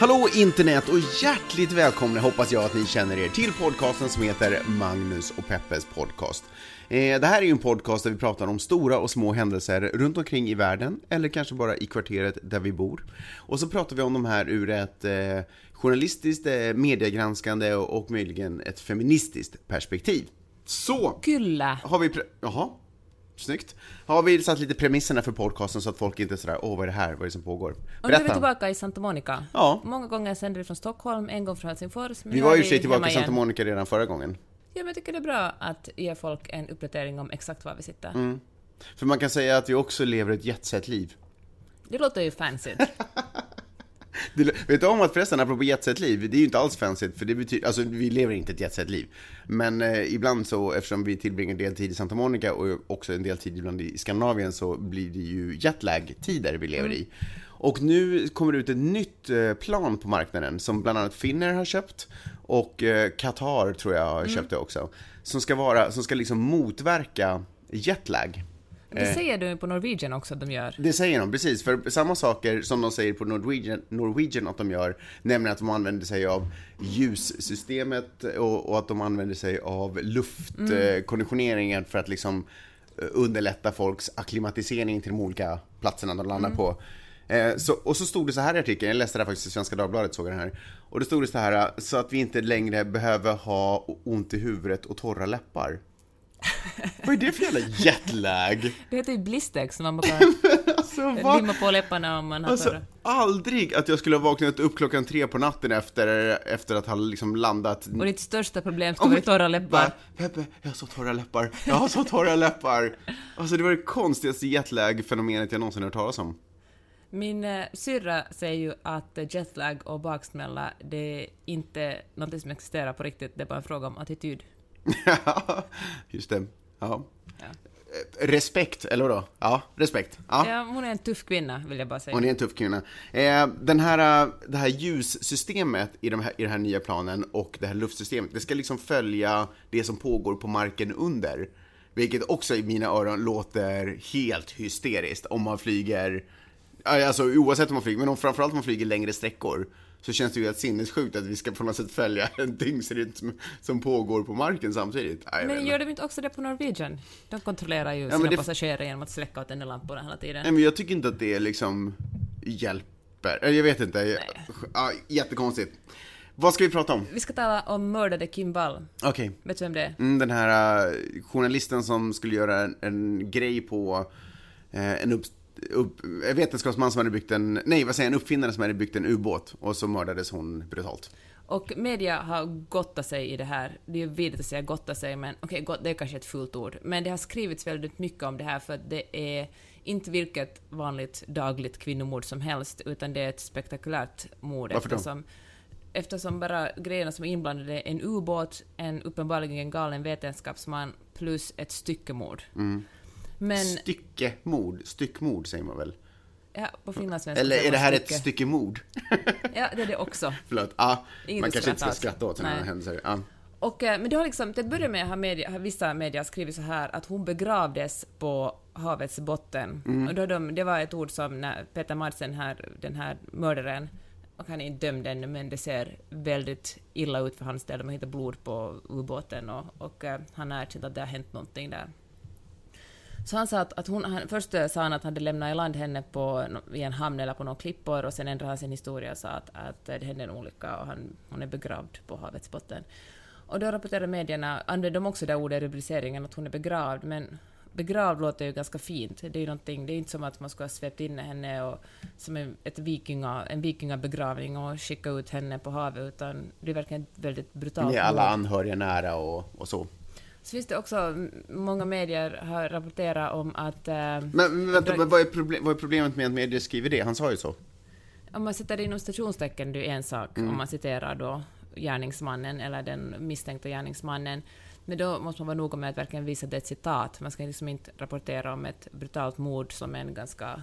Hallå internet och hjärtligt välkomna hoppas jag att ni känner er till podcasten som heter Magnus och Peppes podcast. Eh, det här är ju en podcast där vi pratar om stora och små händelser runt omkring i världen eller kanske bara i kvarteret där vi bor. Och så pratar vi om de här ur ett eh, journalistiskt, eh, mediegranskande och, möjligen ett feministiskt perspektiv. Så Kyllä. har vi... Jaha, snyggt. Har vi satt lite premisserna för podcasten så att folk inte är sådär, åh vad är det här, vad är det som pågår? Och nu är vi tillbaka i Santa Monica. Ja. Många gånger sänder vi från Stockholm, en gång från Helsingfors. Vi var ju i tillbaka i Santa. Monica redan förra gången. Ja, men jag tycker det är bra att ge folk en uppdatering om exakt var vi sitter. Mm. För man kan säga att vi också lever ett jetset-liv. Det låter ju fancy. Du, vet du om att förresten, apropå jetset-liv, det är ju inte alls fancy, för det betyder, alltså vi lever inte ett jetset-liv. Men eh, ibland så, eftersom vi tillbringar en del tid i Santa Monica och också en del tid ibland i Skandinavien, så blir det ju jetlag-tider vi lever i. Och nu kommer det ut ett nytt eh, plan på marknaden som bland annat Finnair har köpt och eh, Qatar tror jag har köpt det också. Som ska vara, som ska liksom motverka jetlag. Det säger du på Norwegian också att de gör. Det säger de, precis. För samma saker som de säger på Norwegian, Norwegian att de gör, nämligen att de använder sig av ljussystemet och, och att de använder sig av luftkonditioneringen för att liksom eh, underlätta folks akklimatisering till de olika platserna de landar på. Eh, Så, och så stod det så här i artikeln, jag läste det här faktiskt i Svenska Dagbladet, såg den här. Och det stod det så här, så att vi inte längre behöver ha ont i huvudet och torra läppar. Vad är det för jävla jetlag? Det heter ju blistex, så man bara Alltså, vad? limma på läpparna om man har Alltså, aldrig att jag skulle ha vaknat upp klockan tre på natten efter, efter att ha liksom landat. Och ditt största problem ska vara torra läppar. Peppe, jag har så torra läppar. Jag har så torra läppar. Alltså det var det konstigaste jetlag-fenomenet jag någonsin hört talas om. Min eh, syrra säger ju att jetlag och baksmälla, det är inte något som existerar på riktigt, det är bara en fråga om attityd. Just det. Ja. Ja. Eh, Respekt, eller vadå? Ja, respekt. Ja. Ja, hon är en tuff kvinna, vill jag bara säga. Hon är en tuff kvinna. Eh, den här, eh, det här ljussystemet i, de här, i den här nya planen och det här luftsystemet, det ska liksom följa det som pågår på marken under. Vilket också i mina öron låter helt hysteriskt om man flyger, alltså oavsett om man flyger, men om, framförallt om man flyger längre sträckor. Så känns det ju helt sinnessjukt att vi ska på något sätt följa en dygnsrytm som pågår på marken samtidigt. Nej, vet Men gör de inte också det på Norwegian? De kontrollerar ju men sina det- passagerare genom att släcka åt den där lamporna hela tiden. Nej men jag tycker inte att det liksom hjälper. Eller Jag vet inte. Ja, jättekonstigt. Vad ska vi prata om? Vi ska tala om mördade Kim Wall. Okej. Vet du vem det är? Mm, den här uh, journalisten som skulle göra en, en grej på eh, en upp, upp, en vetenskapsman som hade byggt en, nej vad säger jag, en uppfinnare som hade byggt en ubåt och så mördades hon brutalt. Och media har gottat sig i det här. Det är ju vidrigt att säga gotta sig, men okej, gott, det är kanske ett fult ord. Men det har skrivits väldigt mycket om det här för att det är inte vilket vanligt dagligt kvinnomord som helst, utan det är ett spektakulärt mord. Varför då? eftersom, eftersom bara grejerna som är inblandade är en ubåt, en uppenbarligen galen vetenskapsman plus ett styckemord. Mm. Men, Styckemord, styckmord säger man väl? ja, på finlandssvenska Eller är det här ett stycke. stycke mord? Ja, det är det också. Förlåt. Inget man kanske inte ska skratta åt. sådana händelser. Ja. Och, eh, men det har liksom, till att börja med har, media, har vissa medier skrivit så här att hon begravdes på havets botten. Mm. Och då de, det var ett ord som när Peter Madsen, här, den här mördaren, och han är inte dömd ännu, men det ser väldigt illa ut för hans del. De har hittat blod på ubåten och, och eh, han har erkänt att det har hänt någonting där. Så han sa att, att hon, han, först sa han att han hade lämnat i land henne på, i en hamn eller på några klippor och sen ändrade han sin historia och sa att, att det hände en olycka och han, hon är begravd på havets botten. Och då rapporterade medierna, använde de också det ordet i rubriceringen att hon är begravd, men begravd låter ju ganska fint. Det är ju någonting, det är inte som att man skulle ha svept in henne och som en, ett vikinga, en vikingabegravning och skicka ut henne på havet, utan det är verkligen ett väldigt brutalt Med alla mord. anhöriga nära och, och så. Så finns det också, många medier har rapporterat om att eh, Men, men vänta, men vad, är proble- vad är problemet med att medier skriver det? Han sa ju så. om man sätter det inom stationstecken, det är en sak, om man citerar då gärningsmannen eller den misstänkta gärningsmannen. Men då måste man vara noga med att verkligen visa det ett citat. Man ska liksom inte rapportera om ett brutalt mord som en ganska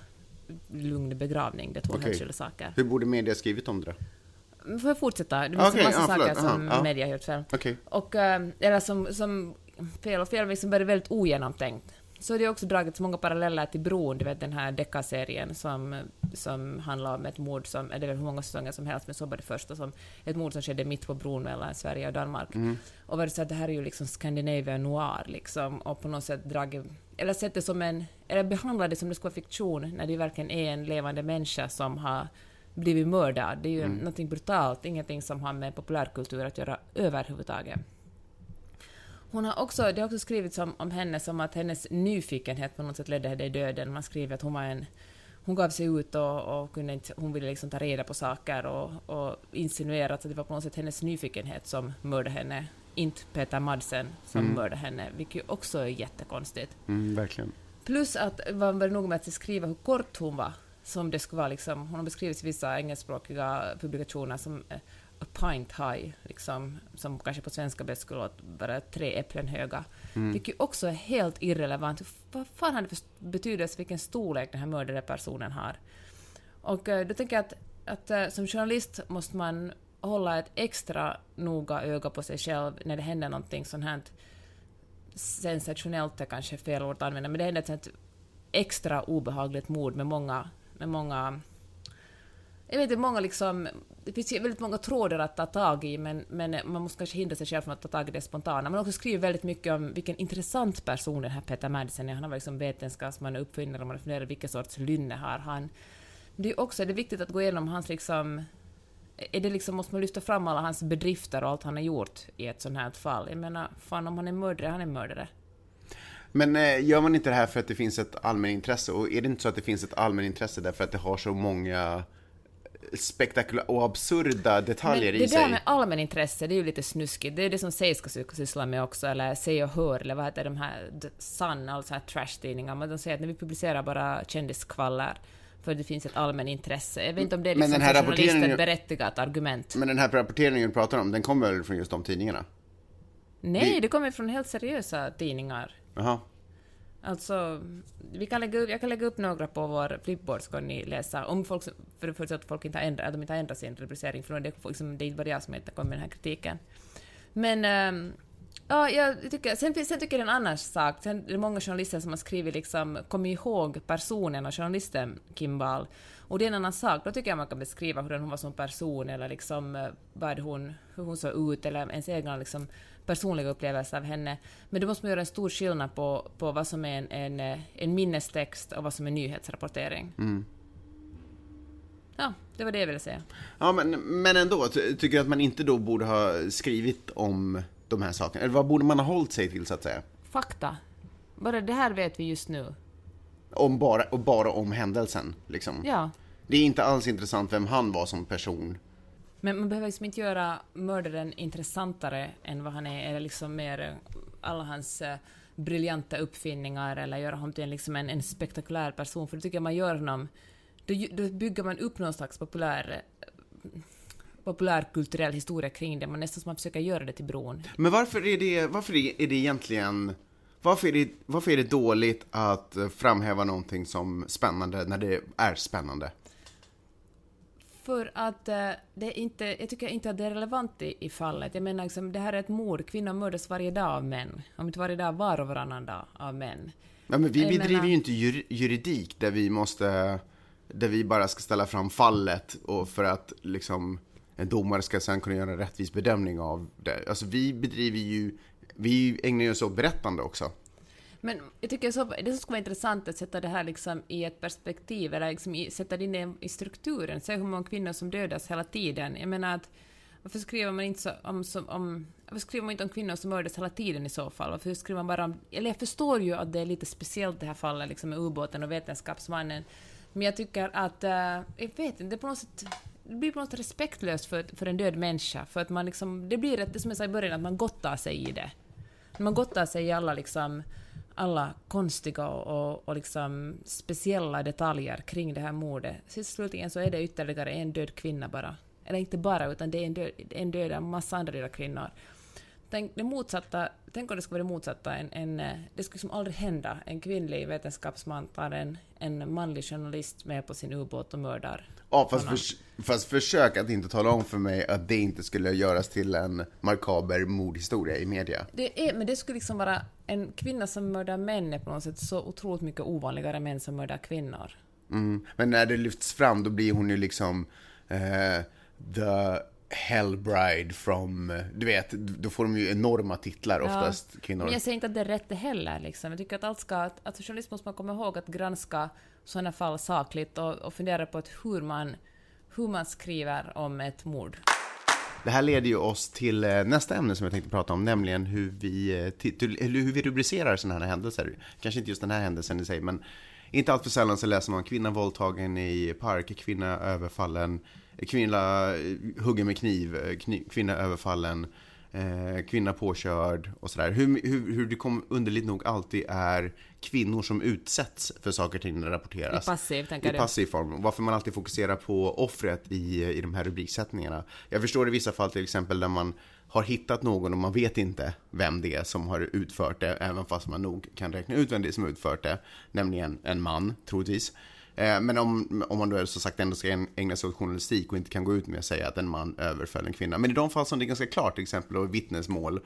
lugn begravning. Det är två Okej. helt skilda saker. Hur borde media skrivit om det då? Får jag fortsätta? Det finns Okej, en massa ja, saker som ja. media har gjort fel. Okej. Och, eh, eller som, som fel och fel, liksom bara väldigt ogenomtänkt. Så det är också dragits många paralleller till Bron, du vet den här deckarserien som, som handlar om ett mord som, det är väl hur många säsonger som helst, men så var det första som, ett mord som skedde mitt på bron mellan Sverige och Danmark. Och var det så att det här är ju liksom Scandinavian noir liksom, och på något sätt dragit, eller sett det som en, eller behandlat det som det skulle vara fiktion, när det verkligen är en levande människa som har blivit mördad. Det är ju Mm. någonting brutalt, ingenting som har med populärkultur att göra överhuvudtaget. Hon har också, det har också skrivits om, om henne som att hennes nyfikenhet på något sätt ledde henne i döden. Man skriver att hon var en hon gav sig ut och, och kunde inte, hon ville liksom ta reda på saker och, och insinuerat att det var på något sätt hennes nyfikenhet som mördade henne, inte Peter Madsen som Mm. mördade henne, vilket också är jättekonstigt. Mm, verkligen. Plus att man var nog med att skriva hur kort hon var, som det skulle vara liksom, hon har beskrivits i vissa engelskspråkiga publikationer som eh, a pint high, liksom, som kanske på svenska bäst skulle bara tre äpplen höga. Mm. Vilket också är helt irrelevant. Vad fan har det för betydelse vilken storlek den här mördade personen har? Och eh, då tänker jag att, att eh, som journalist måste man hålla ett extra noga öga på sig själv när det händer någonting sånt här sensationellt är kanske fel ord att använda, men det händer ett sånt extra obehagligt mord med många, med många jag vet inte, många liksom, det finns väldigt många trådar att ta tag i, men, men man måste kanske hindra sig själv från att ta tag i det spontana. Man har också skrivit väldigt mycket om vilken intressant person den här Peter Madsen är. Han har varit liksom vetenskapsman och uppfinnare, och man funderar vilken sorts lynne har han. Det är också det är viktigt att gå igenom hans liksom är det liksom, måste man lyfta fram alla hans bedrifter och allt han har gjort i ett sånt här fall? Jag menar, fan om han är mördare, han är mördare. Men eh, gör man inte det här för att det finns ett allmänintresse? Och är det inte så att det finns ett allmänintresse därför att det har så många spektakulära och absurda detaljer Men i det sig? där med allmänintresse, det är ju lite snuskigt. Det är det som Säg ska sy- syssla med också, eller Se och Hör, eller vad heter de här, Sun, alla såna här trash-tidningar. Men de säger att när vi publicerar bara kändiskvaller, för det finns ett allmänintresse. Jag vet inte om det är Men liksom den här rapporteringen- berättigat argument. Men den här rapporteringen du pratar om, den kommer väl från just de tidningarna? Nej, vi- det kommer från helt seriösa tidningar. Jaha. Alltså, vi kan lägga upp, jag kan lägga upp några på vår flipboard så kan ni läsa. Om folk, som- för det att folk inte har ändrat, de inte har ändrat sin rubricering, för det, är liksom, det är bara jag som inte kommer med den här kritiken. Men, ehm, ja, jag tycker, sen, sen tycker jag en annan sak. Sen är det många journalister som har skrivit liksom, kom ihåg personen och journalisten Kimball. Och det är en annan sak. Då tycker jag man kan beskriva hur hon var som person, eller liksom eh, vad hon, hur hon såg ut, eller ens egna liksom, personliga upplevelser av henne. Men då måste man göra en stor skillnad på, på vad som är en, en, eh, en minnestext och vad som är nyhetsrapportering. Mm. Ja, det var det jag ville säga. Ja, men, men ändå, ty- tycker du att man inte då borde ha skrivit om de här sakerna? Eller vad borde man ha hållit sig till, så att säga? Fakta. Bara det här vet vi just nu. Om bara, och bara om händelsen, liksom. Ja. Det är inte alls intressant vem han var som person. Men man behöver liksom inte göra mördaren intressantare än vad han är, eller liksom mer eh, alla hans eh, briljanta uppfinningar, eller göra honom till en, liksom en, en spektakulär person, för då tycker jag man gör honom... Då, då bygger man upp någon slags populär eh, populärkulturell historia kring det, man nästan som man försöker göra det till bron. Men varför är det, varför är det egentligen, varför är det, varför är det dåligt att framhäva någonting som spännande när det är spännande? För att eh, det är inte, jag tycker inte att det är relevant i, i fallet. Jag menar, liksom, det här är ett mord. Kvinnor mördas varje dag av män. Om inte varje dag, var och varannan dag av män. Ja, men vi Jag bedriver menar- ju inte jur, juridik där vi måste, där vi bara ska ställa fram fallet och för att liksom en domare ska sen kunna göra en rättvis bedömning av det. Alltså vi bedriver ju, vi ägnar oss åt berättande också. Men jag tycker så, det som skulle vara intressant att sätta det här liksom i ett perspektiv, eller liksom i, sätta det in i, strukturen, se hur många kvinnor som dödas hela tiden. Jag menar att varför skriver man inte så, om, som, om, varför skriver man inte om kvinnor som mördas hela tiden i så fall? Varför skriver man bara om, eller jag förstår ju att det är lite speciellt det här fallet liksom med ubåten och vetenskapsmannen, men jag tycker att, eh, jag vet inte, det är på något sätt det blir på något sätt respektlöst för, för en död människa, för att man liksom, det blir ett, det som jag sa i början, att man gottar sig i det. Man gottar sig i alla liksom alla konstiga och, och, och liksom speciella detaljer kring det här mordet. Sist slutligen så är det ytterligare en död kvinna bara. Eller inte bara, utan det är en död, en död en massa andra döda kvinnor tänk, det motsatta, tänk om det skulle vara det motsatta. En, en, det skulle liksom aldrig hända. En kvinnlig vetenskapsman tar en, en manlig journalist med på sin ubåt och mördar Ja, fast, honom. för, fast försök att inte tala om för mig att det inte skulle göras till en makaber mordhistoria i media. Det är, men det skulle liksom vara en kvinna som mördar män är på något sätt så otroligt mycket ovanligare än män som mördar kvinnor. Mm. Men när det lyfts fram då blir hon ju liksom eh, the Hellbride from, du vet, då får de ju enorma titlar oftast, kvinnor. Men jag säger inte att det är rätt heller. Liksom. Jag tycker att allt ska... Att, att journalist måste man komma ihåg att granska sådana fall sakligt och, och fundera på hur, man, hur man skriver om ett mord. Det här leder ju oss till eh, nästa ämne som jag tänkte prata om, nämligen hur vi, eh, hur vi rubricerar sådana här händelser. Kanske inte just den här händelsen i sig, men inte allt för sällan så läser man kvinna våldtagen i park, kvinna överfallen, kvinna eh, huggen med kniv, eh, kvinna överfallen, eh, kvinna påkörd och sådär. Hur, hur, hur det kom underligt nog alltid är kvinnor som utsätts för saker och ting när det rapporteras. I passiv, tänker I du? passiv form. Varför man alltid fokuserar på offret i, i de här rubriksättningarna. Jag förstår i vissa fall till exempel där man har hittat någon och man vet inte vem det är som har utfört det, även fast man nog kan räkna ut vem det är som har utfört det, nämligen en man, troligtvis. Eh, men om, om man då som sagt ändå ska ägna sig åt journalistik och inte kan gå ut med att säga att en man överföll en kvinna. Men i de fall som det är ganska klart, till exempel, och vittnesmål,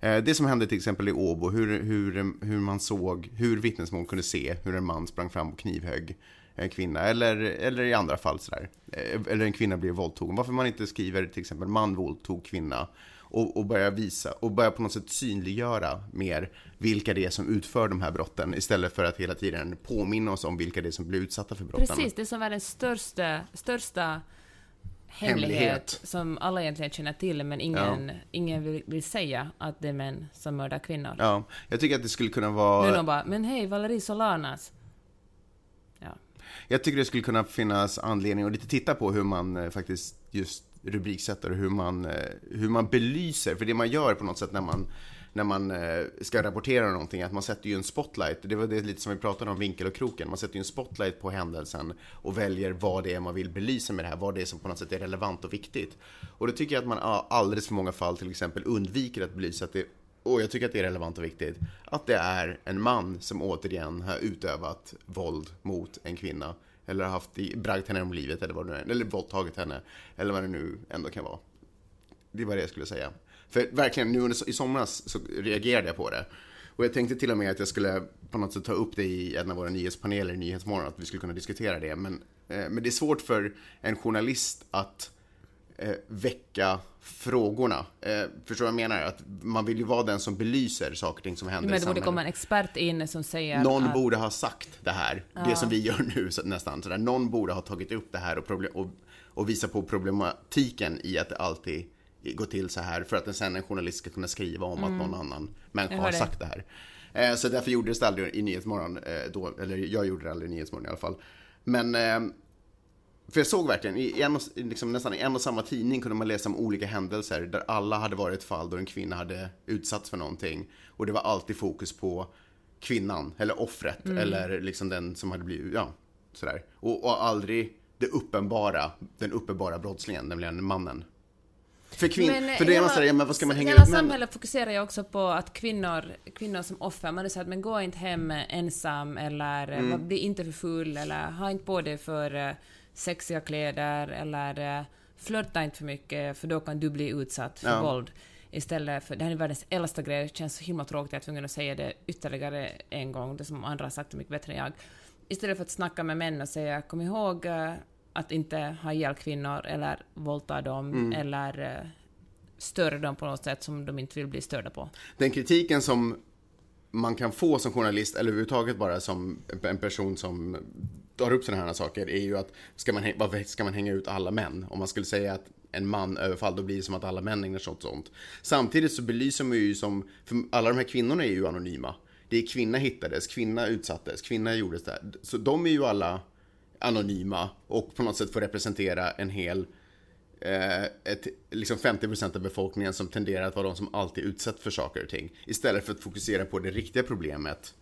eh, Det som hände till exempel i Åbo, hur, hur, hur man såg, hur vittnesmål kunde se hur en man sprang fram och knivhögg en kvinna, eller, eller i andra fall sådär. Eh, eller en kvinna blev våldtagen. Varför man inte skriver till exempel man våldtog kvinna och, och börjar visa, och börjar på något sätt synliggöra mer vilka det är som utför de här brotten istället för att hela tiden påminna oss om vilka det är som blir utsatta för brotten. Precis, det som är den största, största hemlighet, Hemlighet. som alla egentligen känner till, men ingen, ingen vill, vill säga att det är män som mördar kvinnor. Ja, jag tycker att det skulle kunna Nu vara... de bara, men hej, Valerie Solanas. Ja. Jag tycker det skulle kunna finnas anledning att lite titta på hur man eh, faktiskt just rubriksätter och hur man, eh, hur man belyser. För det man gör på något sätt när man, när man eh, ska rapportera någonting, är att man sätter ju en spotlight. Det var det lite som vi pratade om vinkel och kroken. Man sätter ju en spotlight på händelsen och väljer vad det är man vill belysa med det här, vad det är som på något sätt är relevant och viktigt. Och då tycker jag att man alldeles för många fall till exempel undviker att belysa att det och jag tycker att det är relevant och viktigt, att det är en man som återigen har utövat våld mot en kvinna. Eller haft i- bragt henne om livet eller vad det nu är, eller våldtagit henne. Eller vad det nu ändå kan vara. Det var det jag skulle säga. För verkligen, nu under, i somras så reagerade jag på det. Och jag tänkte till och med att jag skulle på något sätt ta upp det i en av våra nyhetspaneler i Nyhetsmorgon, att vi skulle kunna diskutera det. Men, eh, men det är svårt för en journalist att eh, väcka frågorna. Eh, förstår vad jag menar? Att man vill ju vara den som belyser saker och ting som händer Men i det borde samhället. komma en expert in som säger Någon att, borde ha sagt det här, det som vi gör nu så, nästan. Så. Någon borde ha tagit upp det här och, problem, och, och visa på problematiken i att det alltid går till så här för att en sen en journalist ska kunna skriva om att någon annan människa har sagt det här. Eh, så därför gjordes det aldrig i Nyhetsmorgon, eh, då, eller jag gjorde det aldrig i Nyhetsmorgon i alla fall. Men eh, för jag såg verkligen, i en, och- liksom nästan i en och samma tidning kunde man läsa om olika händelser där alla hade varit fall då en kvinna hade utsatts för någonting. Och det var alltid fokus på kvinnan, eller offret, eller liksom den som hade blivit, ja, sådär. Och, och aldrig det uppenbara, den uppenbara brottslingen, nämligen mannen. För, kvin- Men, för det är man sådär, ja, men vad ska man hänga ut män? samhället fokuserar ju också på att kvinnor, kvinnor som offer, man säger att men gå inte hem ensam eller Mm. bli inte för full eller ha inte på dig för eh, sexiga kläder eller eh, flörta inte för mycket för då kan du bli utsatt för Ja. våld. Istället för, det här är världens äldsta grej, det känns så himla tråkigt att jag är tvungen att säga det ytterligare en gång, det som andra har sagt mycket bättre än jag. Istället för att snacka med män och säga kom ihåg eh, att inte ha ihjäl kvinnor eller våldta dem Mm. eller eh, störa dem på något sätt som de inte vill bli störda på. Den kritiken som man kan få som journalist, eller överhuvudtaget bara som en person som tar upp sådana här saker, är ju att ska man, varför ska man hänga ut alla män? Om man skulle säga att en man överfall, då blir det som att alla män ägnar sig åt sånt. Samtidigt så belyser man ju som, för alla de här kvinnorna är ju anonyma. Det är kvinna hittades, kvinna utsattes, kvinna gjordes där. Så de är ju alla anonyma och på något sätt får representera en hel eh, ett, liksom 50% av befolkningen som tenderar att vara de som alltid utsätts för saker och ting. Istället för att fokusera på det riktiga problemet,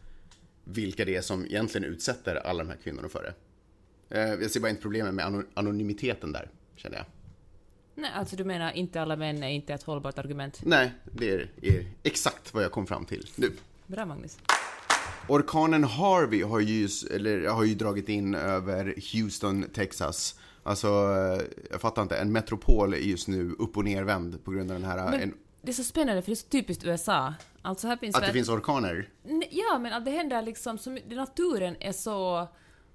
vilka det är som egentligen utsätter alla de här kvinnorna för det. Eh, jag ser bara inte problemet med ano- anonymiteten där, känner jag. Nej, alltså du menar inte alla män är inte ett hållbart argument. Nej, det är, är exakt vad jag kom fram till nu. Bra Magnus. Orkanen Harvey har ju, eller, har ju dragit in över Houston, Texas. Alltså, eh, jag fattar inte, en metropol är just nu upp och nervänd på grund av den här... Men en, det är så spännande för det är så typiskt USA. Alltså här finns att det väl- finns orkaner. Ja, men att det händer liksom så my- Naturen är så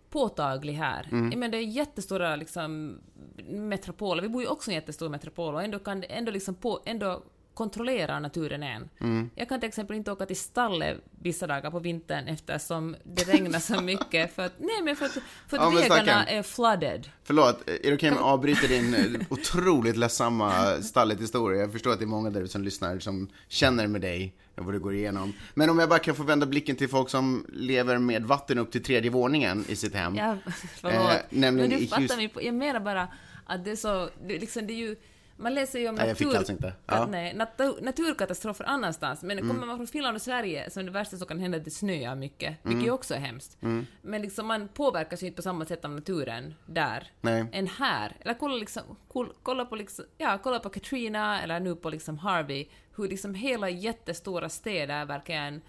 påtaglig här. Mm. Menar, det är jättestora liksom metropoler. Vi bor ju också i en jättestor metropol och ändå kan det ändå liksom på, ändå kontrollera naturen en. Mm. Jag kan till exempel inte åka till stallet vissa dagar på vintern eftersom det regnar så mycket för att, nej men för att, för att Ja, vägarna är flooded. Förlåt, är det okej om jag avbryter din eh, otroligt ledsamma stallet-historia? Jag förstår att det är många där som lyssnar som känner med dig vad du går igenom. Men om jag bara kan få vända blicken till folk som lever med vatten upp till tredje våningen i sitt hem. Ja, förlåt. Eh, nämligen men du fattar Houston- mig på, jag menar bara att det är så, det, liksom, det är ju man läser ju om Nej, natur, alltså Ja. nej, natur, naturkatastrofer annanstans, men Mm. kommer man från Finland och Sverige så är det värsta som kan hända att det snöar mycket, Mm. vilket ju också är hemskt. Men liksom man påverkas ju inte på samma sätt av naturen där Nej. än här. Eller kolla, liksom, koll- kolla, på liksom, ja, kolla på Katrina eller nu på liksom Harvey, hur liksom hela jättestora städer verkligen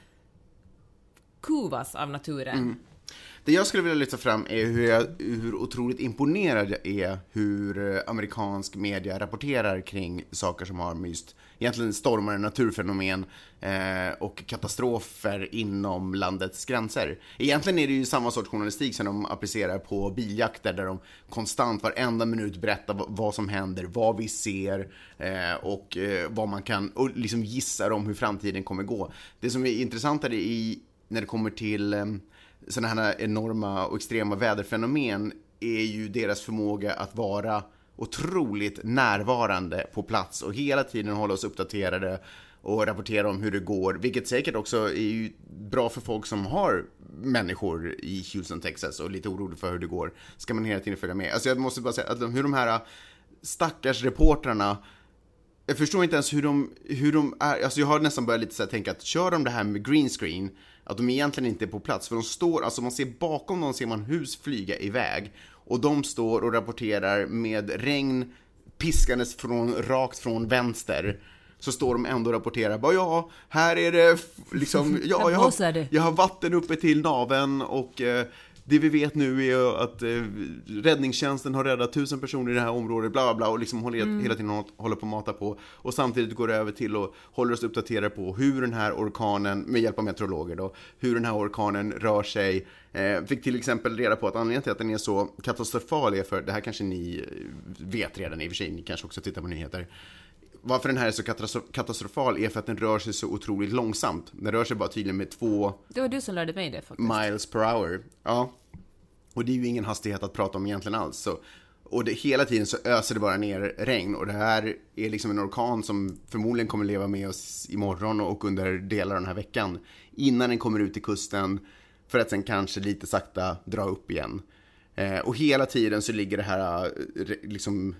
kuvas av naturen. Mm. Det jag skulle vilja lyfta fram är hur, jag, hur otroligt imponerad jag är hur eh, amerikansk media rapporterar kring saker som har med just egentligen stormar, naturfenomen eh, och katastrofer inom landets gränser. Egentligen är det ju samma sorts journalistik som de applicerar på biljakter där de konstant varenda minut berättar vad, som händer, vad vi ser eh, och eh, vad man kan, och liksom gissar om hur framtiden kommer gå. Det som är intressantare i, när det kommer till eh, sådana här enorma och extrema väderfenomen är ju deras förmåga att vara otroligt närvarande på plats och hela tiden hålla oss uppdaterade och rapportera om hur det går, vilket säkert också är ju bra för folk som har människor i Houston, Texas och lite orolig för hur det går. Ska man hela tiden följa med. Alltså jag måste bara säga att hur de här äh, stackars reportrarna jag förstår inte ens hur de, hur de är, alltså jag har nästan börjat lite så här tänka att kör de det här med green screen, att de egentligen inte är på plats, för de står, alltså man ser bakom dem ser man hus flyga iväg och de står och rapporterar med regn piskandes från, rakt från vänster så står de ändå och rapporterar bara ja, här är det liksom, ja, jag har, det." jag har vatten uppe till naven och eh, det vi vet nu är att eh, räddningstjänsten har räddat tusen personer i det här området, bla bla bla, och liksom håller, hela tiden hå- håller på att mata på. Och samtidigt går det över till och håller oss uppdaterade på hur den här orkanen, med hjälp av meteorologer då, hur den här orkanen rör sig. Eh, fick till exempel reda på att anledningen till att den är så katastrofal är för, det här kanske ni eh, vet redan i och för sig, ni kanske också tittar på nyheter. Varför den här är så katastro- katastrofal är för att den rör sig så otroligt långsamt. Den rör sig bara tydligen med två Det var du som lärde mig det faktiskt. miles per hour. Ja. Och det är ju ingen hastighet att prata om egentligen alls. Så. Och det, hela tiden så öser det bara ner regn och det här är liksom en orkan som förmodligen kommer leva med oss imorgon och under delar av den här veckan. Innan den kommer ut till kusten för att sen kanske lite sakta dra upp igen. Eh, och hela tiden så ligger det här eh, liksom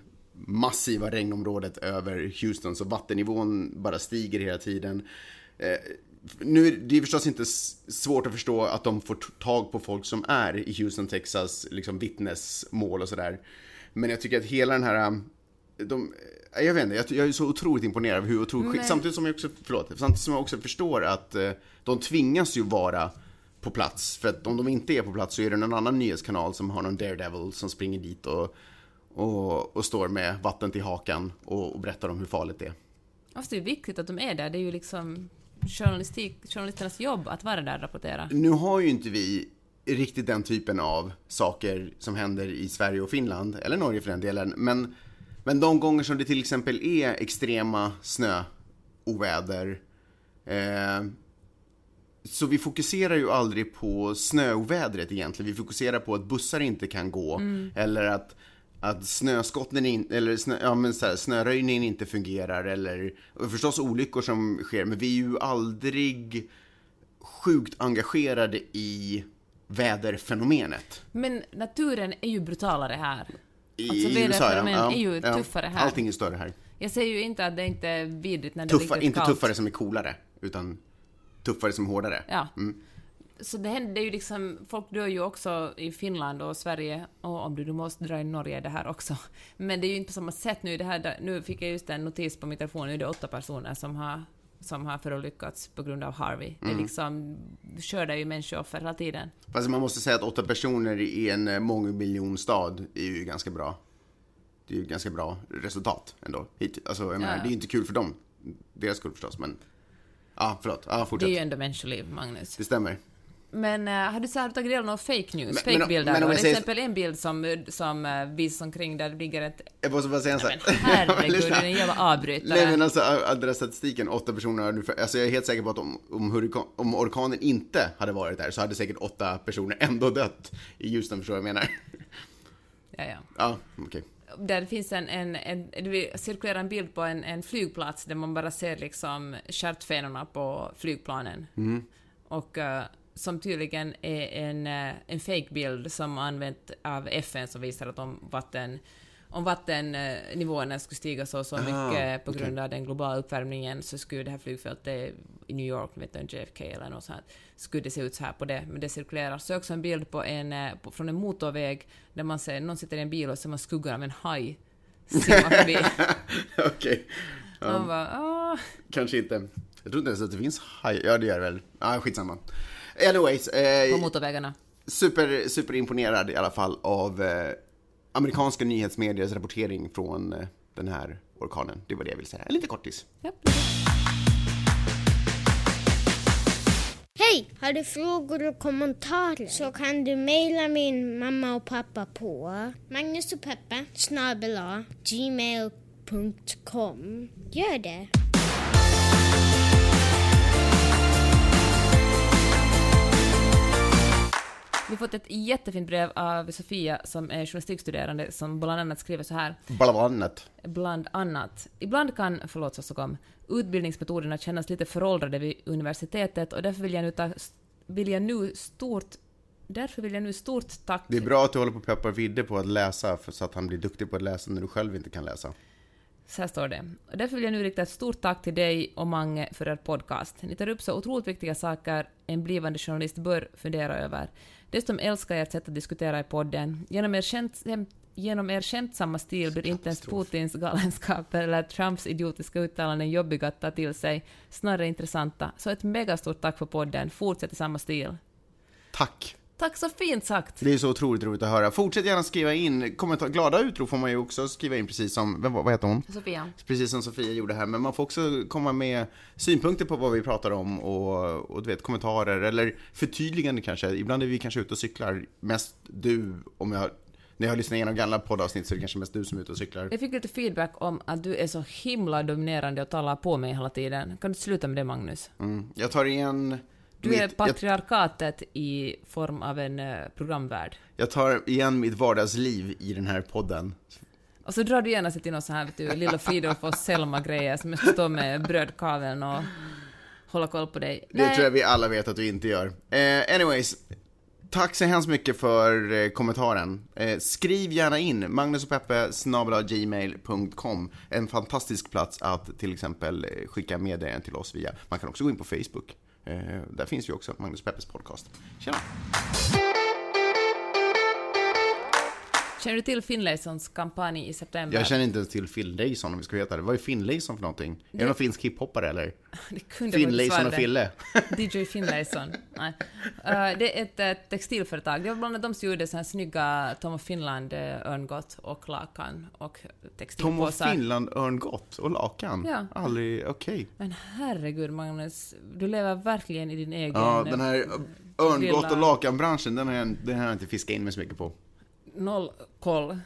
massiva regnområdet över Houston så vattennivån bara stiger hela tiden. Eh, nu det är förstås inte svårt att förstå att de får tag på folk som är i Houston, Texas, liksom vittnesmål och sådär. Men jag tycker att hela den här, de, eh, jag vet inte, jag, jag är så otroligt imponerad av hur otroligt Men- samtidigt som jag också, förlåt, samtidigt som jag också förstår att eh, de tvingas ju vara på plats. För att om de inte är på plats så är det någon annan nyhetskanal som har någon daredevil som springer dit och, och, och står med vatten till hakan och, och berättar om hur farligt det är. Fast det är viktigt att de är där. Det är ju liksom journalistik, journalisternas jobb att vara där och rapportera. Nu har ju inte vi riktigt den typen av saker som händer i Sverige och Finland, eller Norge för den delen, men, men de gånger som det till exempel är extrema snöoväder, eh, så vi fokuserar ju aldrig på snöovädret egentligen, vi fokuserar på att bussar inte kan gå, eller att att snöskotten in, eller snö, ja, men så här, snöröjningen inte fungerar eller förstås olyckor som sker men vi är ju aldrig sjukt engagerade i väderfenomenet. Men naturen är ju brutalare här. I, Alltså, i USA, väderfenomen är ju tuffare här. Allting är större här. Jag säger ju inte att det inte är vidrigt när det är riktigt inte kallt. tuffare som är coolare, utan tuffare som är hårdare. Ja. Så det händer ju liksom, folk dör ju också i Finland och Sverige, och om du nu måste dra in Norge det här också. Men det är ju inte på samma sätt nu. Det här, nu fick jag just en notis på min telefon, nu är det åtta personer som har som har förolyckats på grund av Harvey. Det är liksom, skördar ju människooffer hela tiden. Fast man måste säga att åtta personer i en eh, mångmiljonstad är ju ganska bra. Det är ju ganska bra resultat ändå. Hit. Alltså, jag menar, Ja. det är ju inte kul för dem. Deras skull förstås, men... Ja, förlåt. Ja, Det fortsätt. är ju ändå människoliv, Magnus. Det stämmer. Men uh, har du, så har du tagit del av några fake news, Men- fake men- bilder? men då? jag Till säger- exempel en bild som, som uh, visas omkring där det ligger ett... Jag måste bara säga en sak. Men herregud, Lyssna. du är en jävla avbrytare. Nej men alltså all den statistiken, åtta personer har ungefär, alltså jag är helt säker på att om, om, hurrikan, om orkanen inte hade varit där så hade säkert åtta personer ändå dött i Houston, förstår du vad jag menar? Ja, ja. Ja, okej. Där det finns en, en, en det cirkulerar en bild på en, en flygplats där man bara ser liksom stjärtfenorna på flygplanen. Och eh, som tydligen är en, uh, en fake-bild som använt av FN som visar att om vatten om vattennivåerna skulle stiga så så Ah, mycket på okej. grund av den globala uppvärmningen så skulle det här flygfältet i New York, vet du, JFK eller något sånt, skulle det se ut så här på det, men det cirkulerar. Så också en bild på en, eh, på, från en motorväg där man ser, någon sitter i en bil och ser man skuggan av en haj simma förbi. Okej. Man bara, ah. Kanske inte. Jag tror inte ens att det finns haj. Ja, det gör det väl. Ja, skitsamma. Anyways, eh, på motorvägarna. super, super imponerad i alla fall av eh, amerikanska nyhetsmediers rapportering från eh, den här orkanen. Det var det jag ville säga. En liten kortis. Ja, Hej! Har du frågor och kommentarer så kan du mejla min mamma och pappa på Magnus och Peppe snabel gmail.com. Gör det! Vi har fått ett jättefint brev av Sofia som är journalistikstuderande som bland annat skriver så här. Bland annat. Bland annat. Ibland kan, förlåt så kom, utbildningsmetoderna kännas lite föråldrade vid universitetet och därför vill jag nu, ta, vill jag nu stort Därför vill jag nu stort tack Det är bra att du håller på att peppa Vidde på att läsa för så att han blir duktig på att läsa när du själv inte kan läsa. Så här står det. Och därför vill jag nu rikta ett stort tack till dig och Mange för er podcast. Ni tar upp så otroligt viktiga saker en blivande journalist bör fundera över. Dessutom älskar jag ert sätt att diskutera i podden. Genom er, skämt, genom er skämtsamma stil blir inte ens Putins galenskaper eller Trumps idiotiska uttalanden jobbiga att ta till sig, snarare intressanta. Så ett megastort tack för podden. Fortsätt i samma stil. Tack! Tack så fint sagt! Det är så otroligt roligt att höra. Fortsätt gärna skriva in kommentar. Glada utrop får man ju också skriva in precis som, vem, vad heter hon? Sofia. Precis som Sofia gjorde här, men man får också komma med synpunkter på vad vi pratar om och, och du vet, kommentarer eller förtydligande kanske. Ibland är vi kanske ute och cyklar, mest du, om jag, när jag har lyssnat igenom gamla poddavsnitt så är det kanske mest du som är ute och cyklar. Jag fick lite feedback om att du är så himla dominerande och talar på mig hela tiden. Kan du sluta med det, Magnus? Mm. Jag tar igen Du är mitt, jag, patriarkatet i form av en eh, programvärld. jag tar igen mitt vardagsliv i den här podden. Och så drar du gärna sig till någon sån här, vet du, Lilla Fridolf och Selma-grejer som jag ska stå med brödkaveln och hålla koll på dig. Det tror jag vi alla vet att du inte gör. Eh, anyways, tack så hemskt mycket för eh, kommentaren. Eh, skriv gärna in, Magnus och Peppe gmail.com. En fantastisk plats att till exempel eh, skicka meddelanden till oss via. Man kan också gå in på Facebook. Eh, där finns ju också Magnus Peppes podcast. Tjena! Känner du till Finlaysons kampanj i september? Jag känner inte ens till Phil Leison om vi ska veta det. Vad är Finlayson för någonting? Är det någon finsk hiphoppare eller? Det kunde vara och det. Fille? DJ Finlayson. Nej. Eh, det är ett eh, textilföretag. Det var bland annat de som gjorde så här snygga Tom of Finland eh, örngott och lakan och Tom och textilpåsar. Finland örngott och lakan? Ja. Aldrig, okej. Men herregud Magnus, du lever verkligen i din egen... Ja, den här örngott lilla- och lakanbranschen, den har, jag, den har jag inte fiskat in mig så mycket på. Noll koll.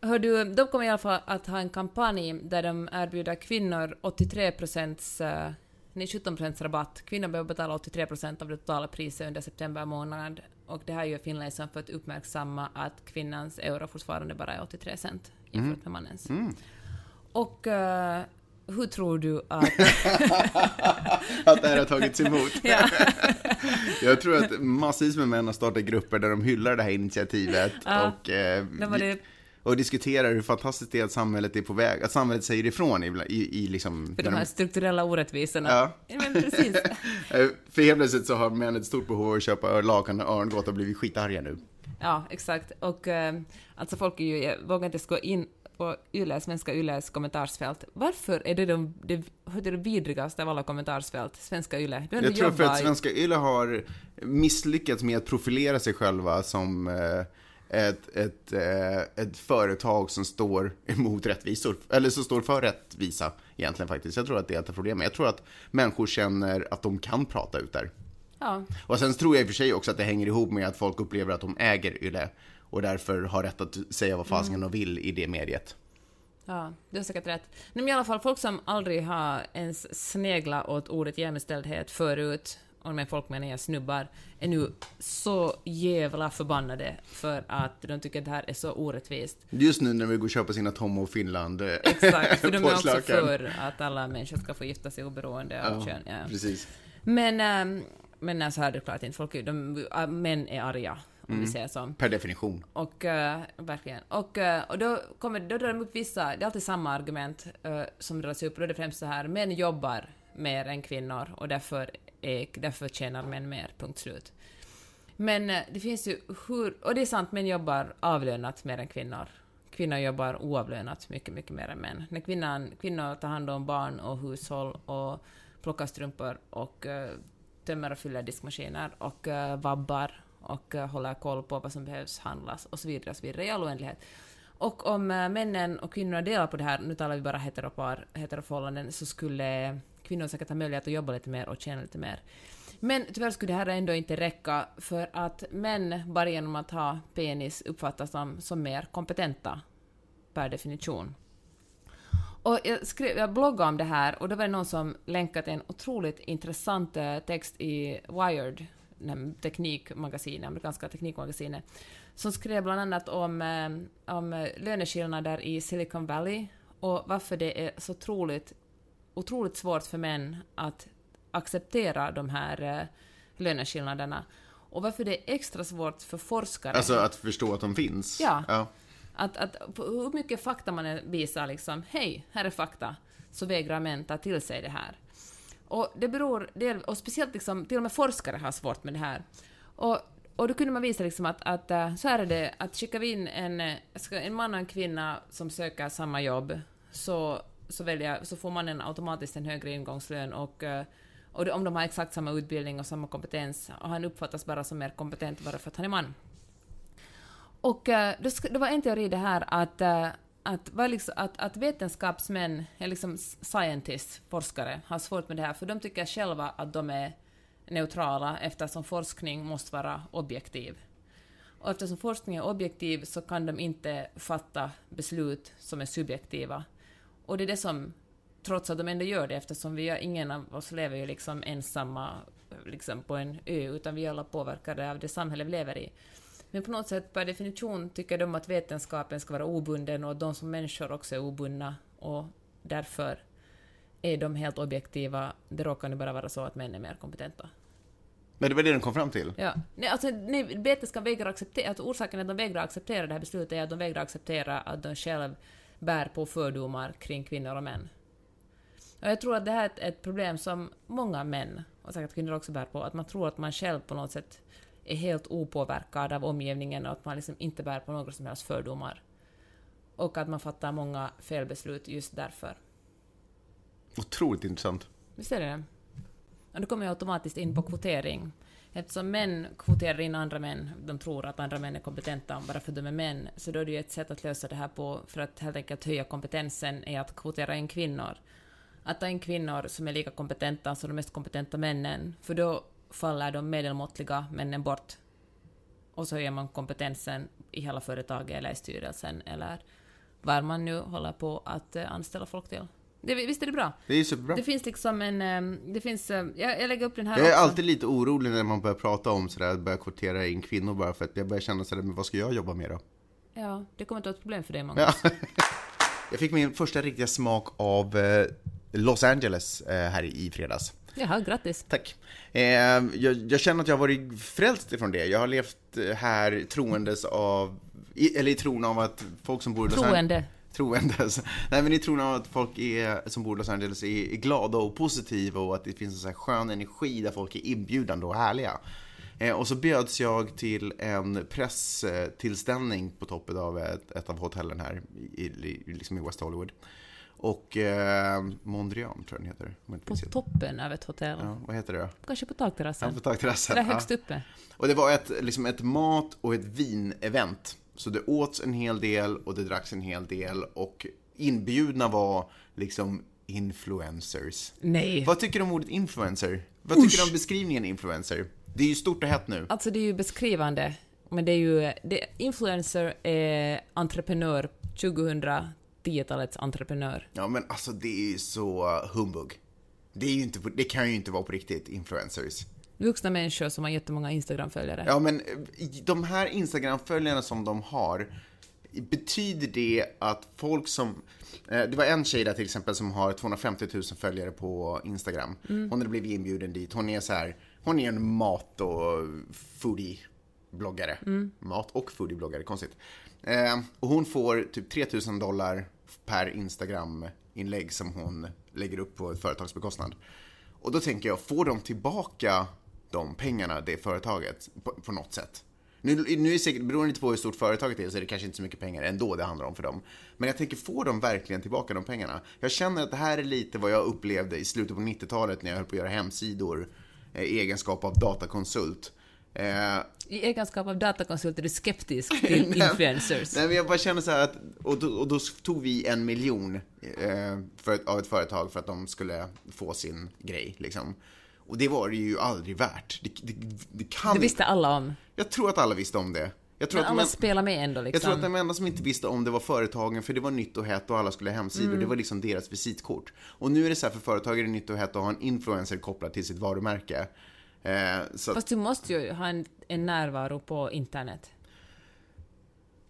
Hör du, de kommer i alla fall att ha en kampanj där de erbjuder kvinnor 83 procents, eh, nej 17 procents rabatt. Kvinnor behöver betala 83 procent av det totala priset under september månad. Och det här gör Finlayson för att uppmärksamma att kvinnans euro fortfarande bara är 83 cent jämfört med mannens. Och eh, hur tror du att... Att det här har tagits emot. ja, Jag tror att massvis med män har startat grupper där de hyllar det här initiativet. Ja. Och, eh, det och diskuterar hur fantastiskt det är att samhället är på väg, att samhället säger ifrån i, i, i liksom... För de här strukturella orättvisorna. Ja. men precis. Eh, För helt plötsligt så har män ett stort behov av att köpa lakan och örngott och blivit skitarga nu. Ja, exakt. Och eh, alltså folk är ju, vågar inte gå in på Yle, svenska Yles kommentarsfält. Varför är det de, det, det, är det vidrigaste av alla kommentarsfält, svenska Yle? Jag tror för att svenska Yle har misslyckats med att profilera sig själva som eh, ett, ett, eh, ett företag som står emot rättvisor, eller som står för rättvisa egentligen faktiskt. Jag tror att det är ett av problemen. Jag tror att människor känner att de kan prata ut där. Ja, Och sen tror jag i och för sig också att det hänger ihop med att folk upplever att de äger Yle och därför har rätt att säga vad fasiken de vill i det mediet. ja, du har säkert rätt. Men i alla fall, folk som aldrig har ens sneglat åt ordet jämställdhet förut, och med folk menar jag snubbar, är nu så jävla förbannade för att de tycker att det här är så orättvist. Just nu när vi går och köper sina Tom och Finland eh, Exakt, för de är också för att alla människor ska få gifta sig oberoende av Ja, kön. Ja. precis. Men, ähm, men så här är det klart inte. Folk, de, män är arga, om Mm. vi säger så. Per definition. Och, äh, verkligen. Och, äh, och då, kommer, då drar de upp vissa, det är alltid samma argument äh, som dras upp, och då är det främst så här, män jobbar mer än kvinnor och därför, är, därför tjänar män mer, punkt slut. Men det finns ju hur, och det är sant, män jobbar avlönat mer än kvinnor. Kvinnor jobbar oavlönat mycket, mycket mer än män. När kvinnan, kvinnor tar hand om barn och hushåll och plockar strumpor och äh, tömmer och fyller diskmaskiner och äh, vabbar och eh, håller koll på vad som behövs handlas och så vidare, och så vidare i all oändlighet. Och om eh, männen och kvinnorna delar på det här, nu talar vi bara heteropar, heteroförhållanden, så skulle kvinnor säkert ha möjlighet att jobba lite mer och tjäna lite mer. Men tyvärr skulle det här ändå inte räcka för att män bara genom att ha penis uppfattas som, som mer kompetenta per definition. Och jag, skrev, jag bloggade om det här och då var det någon som länkade en otroligt intressant eh, text i Wired, teknikmagasinet, amerikanska teknikmagasinet, som skrev bland annat om, eh, om löneskillnader i Silicon Valley och varför det är så otroligt, otroligt svårt för män att acceptera de här eh, löneskillnaderna. Och varför det är extra svårt för forskare Alltså att förstå att de finns. Ja. ja. att, att hur mycket fakta man visar liksom, hej, här är fakta, så vägrar män ta till sig det här. Och det beror, del, och speciellt liksom, till och med forskare har svårt med det här. Och, och då kunde man visa liksom att, att eh, så här är det, att skickar vi in en, eh, en man och en kvinna som söker samma jobb, så, så, väljer, så får mannen automatiskt en högre ingångslön och eh, och om de har exakt samma utbildning och samma kompetens, och han uppfattas bara som mer kompetent bara för att han är man. Och då, det var en teori det här att, att, vad liksom, att, att vetenskapsmän, eller liksom scientists, forskare, har svårt med det här, för de tycker själva att de är neutrala eftersom forskning måste vara objektiv. Och eftersom forskning är objektiv så kan de inte fatta beslut som är subjektiva. Och det är det som, trots att de ändå gör det, eftersom vi, ingen av oss lever ju liksom ensamma liksom på en ö, utan vi är alla påverkade av det samhälle vi lever i. Men på något sätt, per definition, tycker de att vetenskapen ska vara obunden och de som människor också är obundna och därför är de helt objektiva. Det råkar nu bara vara så att män är mer kompetenta. Men det var det de kom fram till. Ja. Nej, alltså, nej, vetenskap vägrar acceptera, att orsaken att de vägrar acceptera det här beslutet är att de vägrar acceptera att de själva bär på fördomar kring kvinnor och män. Och jag tror att det här är ett, ett problem som många män, och säkert kvinnor också bär på, att man tror att man själv på något sätt är helt opåverkad av omgivningen och att man liksom inte bär på några som helst fördomar. Och att man fattar många felbeslut just därför. Otroligt intressant. Visst är det det? Och då kommer jag automatiskt in på kvotering. Eftersom män kvoterar in andra män, de tror att andra män är kompetenta bara för att de är män, så då är det ju ett sätt att lösa det här på, för att helt enkelt höja kompetensen, är att kvotera in kvinnor. Att ta in kvinnor som är lika kompetenta som de mest kompetenta männen, för då faller de medelmåttliga männen bort. Och så höjer man kompetensen i hela företaget eller i styrelsen eller var man nu håller på att eh, anställa folk till. Det, visst är det bra? Det är superbra. Det finns liksom en... ehm, Det finns... ehm, Jag, jag lägger upp den här Jag är också. alltid lite orolig när man börjar prata om sådär, börja kvotera in kvinnor bara för att jag börjar känna sådär, men vad ska jag jobba med då? Ja, det kommer inte vara ett problem för dig, Magnus. Ja. Jag fick min första riktiga smak av eh, Los Angeles eh, här i fredags. Jaha, grattis. Tack. Eh, jag, jag känner att jag har varit frälst ifrån det. Jag har levt eh, här troendes av i, eller i tron av att folk som bor i Los Angeles... Troende. Troende. Så- Nej men i tron av att folk är, som bor i Los Angeles är, är glada och positiva och att det finns en sån här skön energi där folk är inbjudande och härliga. Eh, och så bjöds jag till en presstillställning på toppen av ett, ett av hotellen här i, i, liksom i West Hollywood. Och eh, Mondrian tror jag den heter. På toppen av ett hotell. Ja, vad heter det då? Kanske på Ja, takterrassen. på takterrassen. Där Ja. högst uppe. Och det var ett, liksom ett mat och ett vin-event. Så det åts en hel del och det dracks en hel del och inbjudna var liksom influencers. Nej. Vad tycker du om ordet influencer? Vad tycker du om beskrivningen influencer? Det är ju stort och hett nu. Alltså det är ju beskrivande, men det är ju... Det, influencer är entreprenör, 2010-talets entreprenör. Ja men alltså det är ju så humbug. Det, är inte, det kan ju inte vara på riktigt influencers. Vuxna människor som har jättemånga Instagram-följare. Ja, men eh, de här Instagram-följarna som de har, betyder det att folk som... eh, Det var en tjej där till exempel som har 250 000 följare på Instagram. Hon hade blivit inbjuden dit. Hon är så här, hon är en mat och foodie-bloggare. Mat och foodie-bloggare, konstigt. Eh, och hon får typ 3000 dollar per Instagram-inlägg som hon lägger upp på ett företags bekostnad. Och då tänker jag, får de tillbaka de pengarna, det företaget, på, på något sätt? Nu, nu är det säkert, beroende på hur stort företaget är, så är det kanske inte så mycket pengar ändå det handlar om för dem. Men jag tänker, får de verkligen tillbaka de pengarna? Jag känner att det här är lite vad jag upplevde i slutet på 90-talet när jag höll på att göra hemsidor i egenskap av datakonsult. Eh, I egenskap av datakonsult är du skeptisk till influencers. Nej, men jag bara känner så här att, och då, och då tog vi en miljon eh, för, av ett företag för att de skulle få sin grej liksom. Och det var det ju aldrig värt. Det, det, det kan Det visste alla om. Jag tror att alla visste om det. Jag tror, Men att alla de, spelar med ändå jag tror att liksom. de enda som inte visste om det var företagen, för det var nytt och hett och alla skulle ha hemsidor. Mm. Det var liksom deras visitkort. Och nu är det så här för företag är det nytt och hett att ha en influencer kopplad till sitt varumärke. Eh, så Fast du måste ju ha en, en närvaro på internet.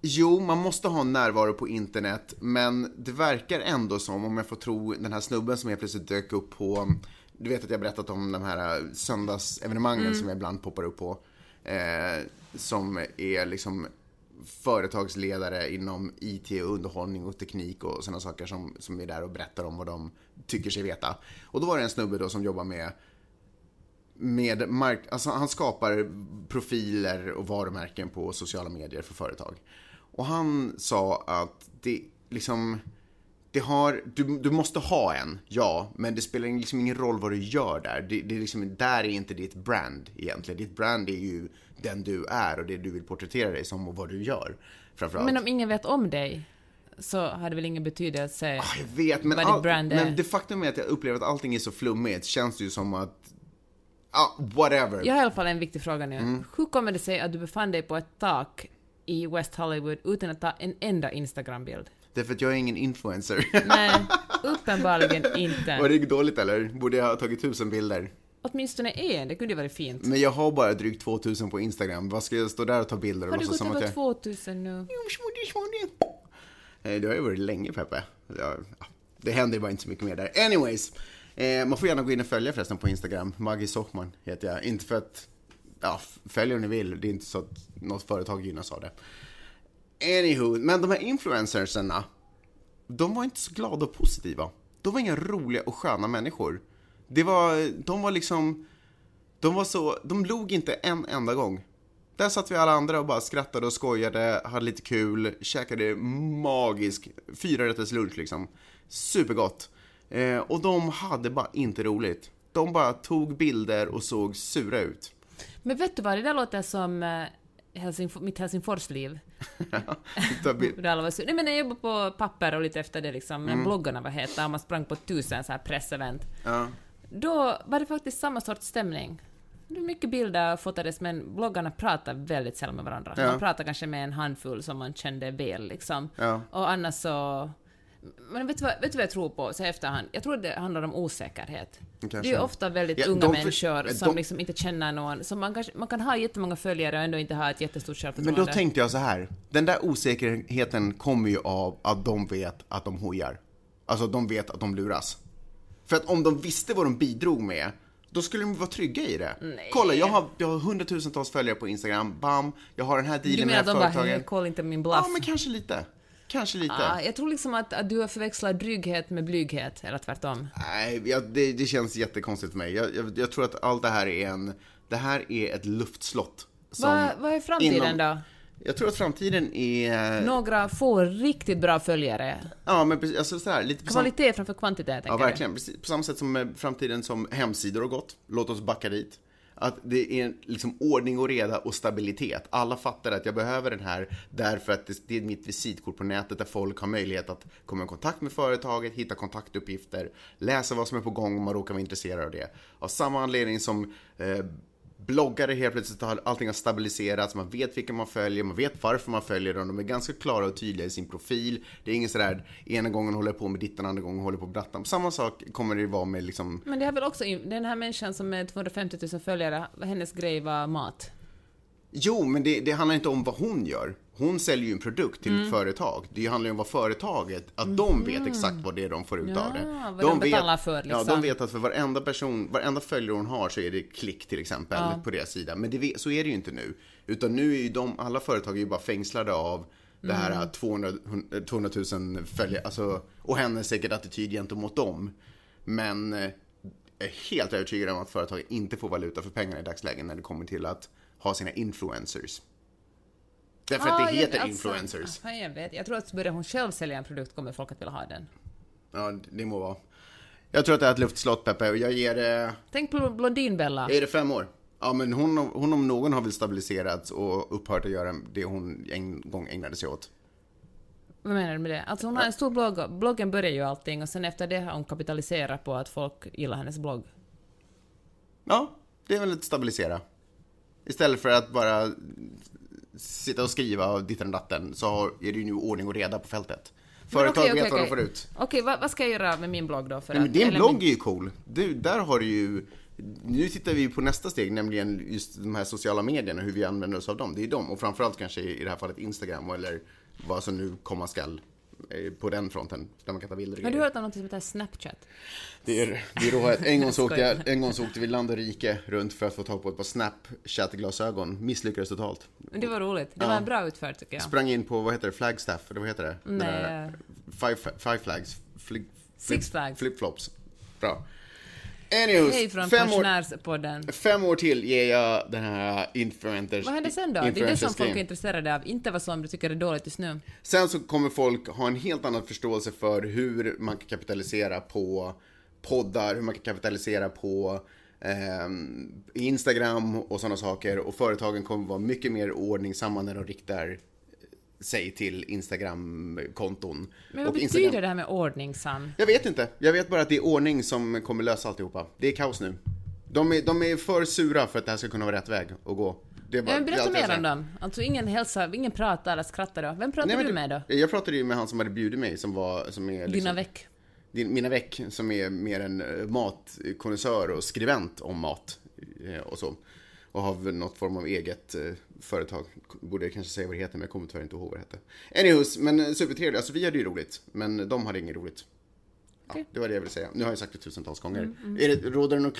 Jo, man måste ha en närvaro på internet, men det verkar ändå som, om jag får tro den här snubben som helt plötsligt dök upp på, du vet att jag berättat om de här eh, söndagsevenemangen som jag ibland poppar upp på, eh, som är liksom företagsledare inom IT, och underhållning och teknik och sådana saker som, som är där och berättar om vad de tycker sig veta. Och då var det en snubbe då som jobbar med med mark alltså han skapar profiler och varumärken på sociala medier för företag. Och han sa att det liksom, det har, du, du måste ha en, ja, men det spelar liksom ingen roll vad du gör där. Det, det är liksom, där är inte ditt brand egentligen. Ditt brand är ju den du är och det du vill porträttera dig som och vad du gör. Framförallt. Men om ingen vet om dig så har det väl ingen betydelse. Ah, Jag vet, men, Vad ditt all, brand är. men det faktum är att jag upplever att allting är så flummigt känns det ju som att, ah, whatever. Jag har i alla fall en viktig fråga nu. Mm. Hur kommer det sig att du befann dig på ett tak i West Hollywood utan att ta en enda Instagram-bild? Därför att jag är ingen influencer. Nej, uppenbarligen Var inte. det dåligt eller? Borde jag ha tagit tusen bilder? Åtminstone en, det kunde ju varit fint. Men jag har bara drygt 2000 på Instagram. Vad ska jag stå där och ta bilder och Har du låtsas gått som att över jag... 2000 nu? Det har ju varit länge Peppe. Ja, Det händer ju bara inte så mycket mer där. Anyways. Eh, man får gärna gå in och följa förresten på Instagram. Maggie Sochman heter jag. Inte för att, ja, följ om ni vill. Det är inte så att något företag gynnas av det. Anywho, men de här influencersarna, de var inte så glada och positiva. De var inga roliga och sköna människor. Det var, de var liksom, de var så, de log inte en enda gång. Där satt vi alla andra och bara skrattade och skojade, hade lite kul, käkade magisk fyrarätters lunch liksom. Supergott. Eh, och de hade bara inte roligt. De bara tog bilder och såg sura ut. Men vet du vad, det där låter som eh, Helsingf- mitt Helsingforsliv. Nej men jag jobbade på papper och lite efter det liksom, Mm. bloggarna var heta och man sprang på tusen så här pressevent. ja. Då var det faktiskt samma sorts stämning. Det var mycket bilder fotades men bloggarna pratade väldigt sällan med varandra. Ja. Man pratade kanske med en handfull som man kände väl liksom. Ja. Och annars så... Men vet du, vad, vet du vad jag tror på så efterhand? Jag tror det handlar om osäkerhet. Kanske. Det är ju ofta väldigt Ja, unga de människor de- som liksom inte känner någon. Så man, kanske, man kan ha jättemånga följare och ändå inte ha ett jättestort Men självförtroende. då tänkte jag så här. Den där osäkerheten kommer ju av att de vet att de hojar. Alltså de vet att de luras. För att om de visste vad de bidrog med Då skulle de vara trygga i det. Kolla, jag har, jag har hundratusentals följare på Instagram. Bam, jag har den här Du dealen med menar det att här de bara, företaget. kolla inte min bluff? Ja, men kanske lite. Kanske lite. Ah, jag tror liksom att, att du har förväxlat drygghet med blyghet, eller tvärtom. Nej, jag, det, det känns jättekonstigt för mig. Jag, jag, jag tror att allt det här är en... Det här är ett luftslott. Vad, vad är framtiden inom- då? Jag tror att framtiden är... Några få riktigt bra följare. Ja, men precis, alltså så här, lite på sam- Kvalitet framför kvantitet, tänker Ja, verkligen. Precis, på samma sätt som med framtiden som hemsidor har gått. Låt oss backa dit. Att det är liksom ordning och reda och stabilitet. Alla fattar att jag behöver den här därför att det- är mitt visitkort på nätet där folk har möjlighet att komma i kontakt med företaget, hitta kontaktuppgifter, läsa vad som är på gång om man råkar vara intresserad av det. Av samma anledning som eh, bloggare helt plötsligt har allting har stabiliserats, man vet vilka man följer, man vet varför man följer dem, de är ganska klara och tydliga i sin profil. Det är ingen sådär, ena gången håller jag på med ditten, andra gången håller jag på med dattan. Samma sak kommer det ju vara med liksom, Men det har väl också, den här människan som med 250 000 följare, hennes grej var mat jo men det, det handlar inte om vad hon gör. Hon säljer ju en produkt till Mm. ett företag. Det handlar ju om vad företaget, att de vet exakt vad det är de får ut av det. Ja, vad de betalar för, Ja, liksom. de vet att för varenda person, varenda följare hon har så är det klick till exempel på deras sida. Men det, så är det ju inte nu. Utan nu är ju de, alla företag är ju bara fängslade av det här Mm. 200, 200 000 följare, alltså, och hennes säkert attityd gentemot dem. Men eh, jag är helt övertygad om att företag inte får valuta för pengar i dagsläget när det kommer till att ha sina influencers. Därför att Ah, det jag- heter alltså, influencers. ah, Jag vet, jag tror att börjar hon själv sälja en produkt kommer folk att vilja ha den. Ja, det må vara. Jag tror att det är ett luftslott, Peppe, och jag ger det, Tänk på Blondinbella. jag ger det fem år. Ja, men hon, hon om någon har väl stabiliserats och upphört att göra det hon en gång ägnade sig åt. Vad menar du med det? Alltså hon har en stor blogg, bloggen börjar ju allting och sen efter det har hon kapitaliserat på att folk gillar hennes blogg. Ja, det är väl ett stabilisera. Istället för att bara sitta och skriva och ditten och datten så är det ju nu ordning och reda på fältet. Företag okej, okej, vet vad de okej. får ut. Okej, vad, vad ska jag göra med min blogg då? För Nej, att- din blogg min- är ju cool. Du, där har du ju... Nu tittar vi på nästa steg, nämligen just de här sociala medierna, hur vi använder oss av dem. Det är dem, och framförallt kanske i det här fallet Instagram eller vad som nu komma skall på den fronten, där man kan ta bilder och Har du hört om något som heter Snapchat? Det är, det är råhet. En gång, så åkte jag, en gång så åkte vi land och rike runt för att få tag på ett par Snapchat-glasögon. Misslyckades totalt. Det var roligt. Det var en bra utfört tycker jag. Sprang in på, vad heter det, Flagstaff, eller vad heter det? Nej. Five, five Flags. Fli, Six Flags. Flipflops. Bra. Anyways, Hej från fem år, pensionärspodden. fem år till ger jag den här influencers... Vad händer sen då? Det är det som folk är intresserade av, inte vad som du tycker är dåligt just nu. Sen så kommer folk ha en helt annan förståelse för hur man kan kapitalisera på poddar, hur man kan kapitalisera på ehm, Instagram och sådana saker. Och företagen kommer vara mycket mer ordningsamma när de riktar sig till Instagram-konton. Men vad betyder Instagram- det här med ordningsam? Jag vet inte. Jag vet bara att det är ordning som kommer lösa alltihopa. Det är kaos nu. De är, de är för sura för att det här ska kunna vara rätt väg att gå. Bara, men berätta mer om dem. Alltså ingen hälsar, ingen pratar eller skrattar då. Vem pratar Nej, du med då? Jag pratade ju med han som hade bjudit mig som var, som är liksom, Dina veck. din, Mina Väck, som är mer en eh, matkonnässör och skribent om mat eh, och så. Och har väl något form av eget eh, företag. Borde jag kanske säga vad det heter, men jag kommer tyvärr inte ihåg vad det hette. Anyways, men eh, supertrevligt. Alltså vi hade ju roligt, men de hade inget roligt. Ja, det var det jag ville säga. Nu har jag sagt det tusentals gånger. Är det, råder det någon,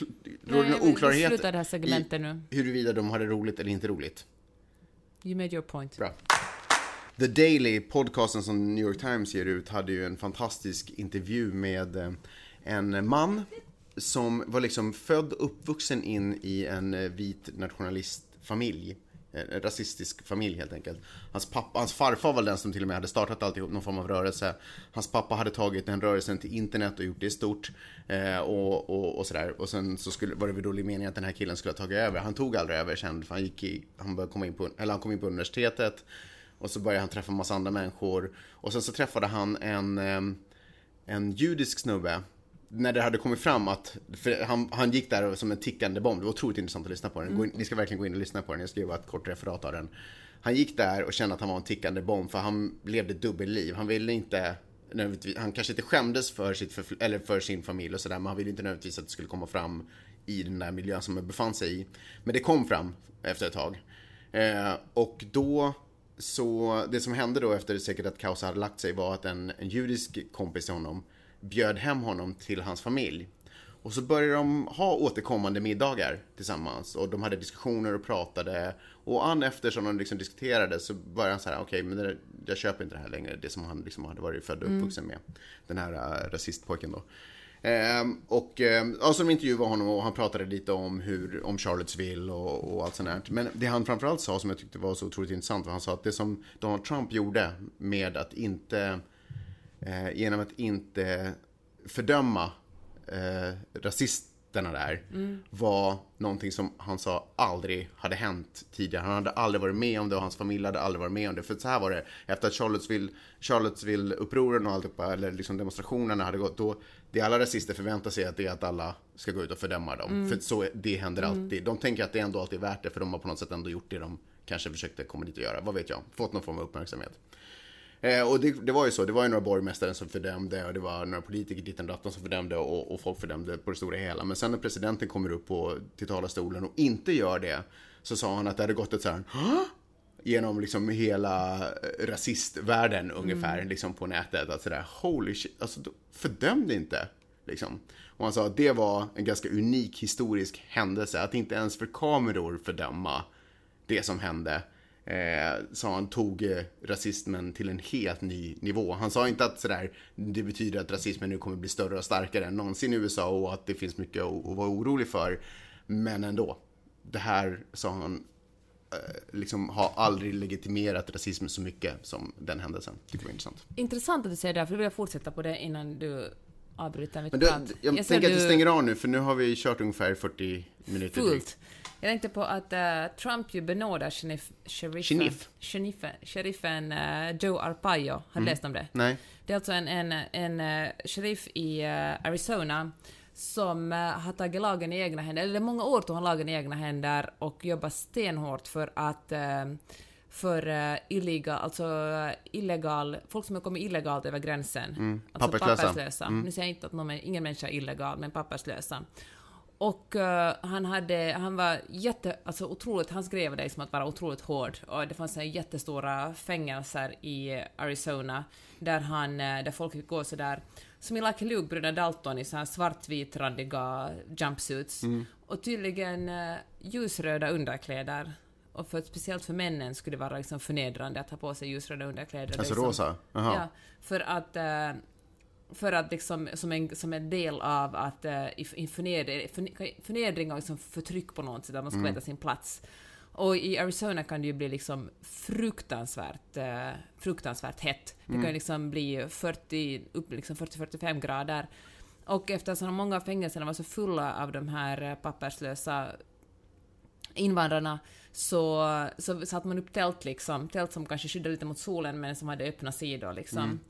råder Nej, någon oklarhet det här segmentet nu. huruvida de hade roligt eller inte roligt? You made your point. Bra. The Daily, podcasten som New York Times ger ut, hade ju en fantastisk intervju med eh, en man som var liksom född och uppvuxen in i en eh, vit nationalistfamilj. Eh, en rasistisk familj helt enkelt. Hans, pappa, hans farfar var den som till och med hade startat alltihop, någon form av rörelse. Hans pappa hade tagit den rörelsen till internet och gjort det stort. Eh, och, och, och sådär. Och sen så skulle, var det väl då meningen att den här killen skulle ha tagit över. Han tog aldrig över sen, för han, gick i, han, började komma in på, eller han kom in på universitetet. Och så började han träffa en massa andra människor. Och sen så träffade han en, eh, en judisk snubbe. När det hade kommit fram att, för han, han gick där som en tickande bomb. Det var otroligt intressant att lyssna på den. In, ni ska verkligen gå in och lyssna på den. Jag skrev bara ett kort referat av den. Han gick där och kände att han var en tickande bomb för han levde dubbelliv. Han ville inte han kanske inte skämdes för, sitt eller för sin familj och sådär, men han ville inte nödvändigtvis att det skulle komma fram i den där miljön som han befann sig i. Men det kom fram efter ett tag. Eh, och då så det som hände då efter säkert att kaos hade lagt sig var att en, en judisk kompis till honom bjöd hem honom till hans familj. Och så började de ha återkommande middagar tillsammans och de hade diskussioner och pratade. Och an efter som de liksom diskuterade så började han så här, okej, okay, men det, jag köper inte det här längre, det som han liksom hade varit född och uppvuxen med. Den här uh, rasistpojken då. Um, och um, alltså de intervjuade honom och han pratade lite om, hur, om Charlottesville och, och allt sånt där. Men det han framförallt sa som jag tyckte var så otroligt intressant var han sa att det som Donald Trump gjorde med att inte, uh, genom att inte fördöma uh, rasisterna där mm. var någonting som han sa aldrig hade hänt tidigare. Han hade aldrig varit med om det och hans familj hade aldrig varit med om det. För så här var det, efter att Charlottesville, Charlottesville-upproren och alltihopa, eller liksom demonstrationerna hade gått, då det alla rasister förväntar sig att det är att alla ska gå ut och fördöma dem. Mm. För så, det händer mm. alltid. De tänker att det ändå alltid är värt det för de har på något sätt ändå gjort det de kanske försökte komma dit och göra. Vad vet jag? Fått någon form av uppmärksamhet. Eh, och det, det, var ju så, det var ju några borgmästare som fördömde och det var några politiker dit och datten som fördömde och, och, folk fördömde på det stora hela. Men sen när presidenten kommer upp på, till talarstolen och inte gör det så sa han att det hade gått ett så här genom liksom hela eh, rasistvärlden ungefär, mm. liksom på nätet. Att sådär, holy shit, alltså fördöm det inte. Liksom. Och han sa att det var en ganska unik historisk händelse, att inte ens för kameror fördöma det som hände. Eh, sa han tog eh, rasismen till en helt ny nivå. Han sa inte att sådär, det betyder att rasismen nu kommer bli större och starkare än någonsin i USA och att det finns mycket att, att vara orolig för. Men ändå, det här sa han Eh, liksom har aldrig legitimerat rasism så mycket som den händelsen. Tycker var intressant. Intressant att du säger det, för då vill jag fortsätta på det innan du avbryter mitt Men du, prat. Jag, jag tänker att vi stänger av nu, för nu har vi kört ungefär 40 minuter Fullt. Jag tänkte på att uh, Trump ju benådar sheriff, sheriffen, sheriffen, sheriffen uh, Joe Arpaio. Har du mm. läst om det? Nej. Det är alltså en, en, en uh, sheriff i Arizona som har tagit lagen i egna händer, eller många år tog han lagen i egna händer och jobbar stenhårt för att för uh, illegal, alltså illegal, folk som har kommit illegalt över gränsen. Mm. Alltså papperslösa. papperslösa. Mm. Nu säger jag inte att någon, ingen människa är illegal, men papperslösa. Och uh, han, hade, han var jätte, alltså otroligt, hans grej var det som att vara otroligt hård. Och det fanns jättestora fängelser i Arizona där, han, där folk fick gå sådär som i Lucky Luke, bröderna Dalton i så här svartvitrandiga jumpsuits. Mm. Och tydligen uh, ljusröda underkläder. Och för, speciellt för männen skulle det vara liksom förnedrande att ha på sig ljusröda underkläder. Alltså liksom, rosa? Aha. Ja, för att uh, för att liksom, som en, som en del av att uh, i, förnedring, förnedring och liksom förtryck på något sätt, att man ska mm. veta sin plats. Och i Arizona kan det ju bli liksom fruktansvärt, eh, fruktansvärt hett. Det mm. kan ju liksom bli 40, upp liksom 40-45 grader. Och eftersom många av fängelserna var så fulla av de här eh, papperslösa invandrarna så, så satte man upp tält liksom, tält som kanske skyddade lite mot solen men som hade öppna sidor liksom. Mm.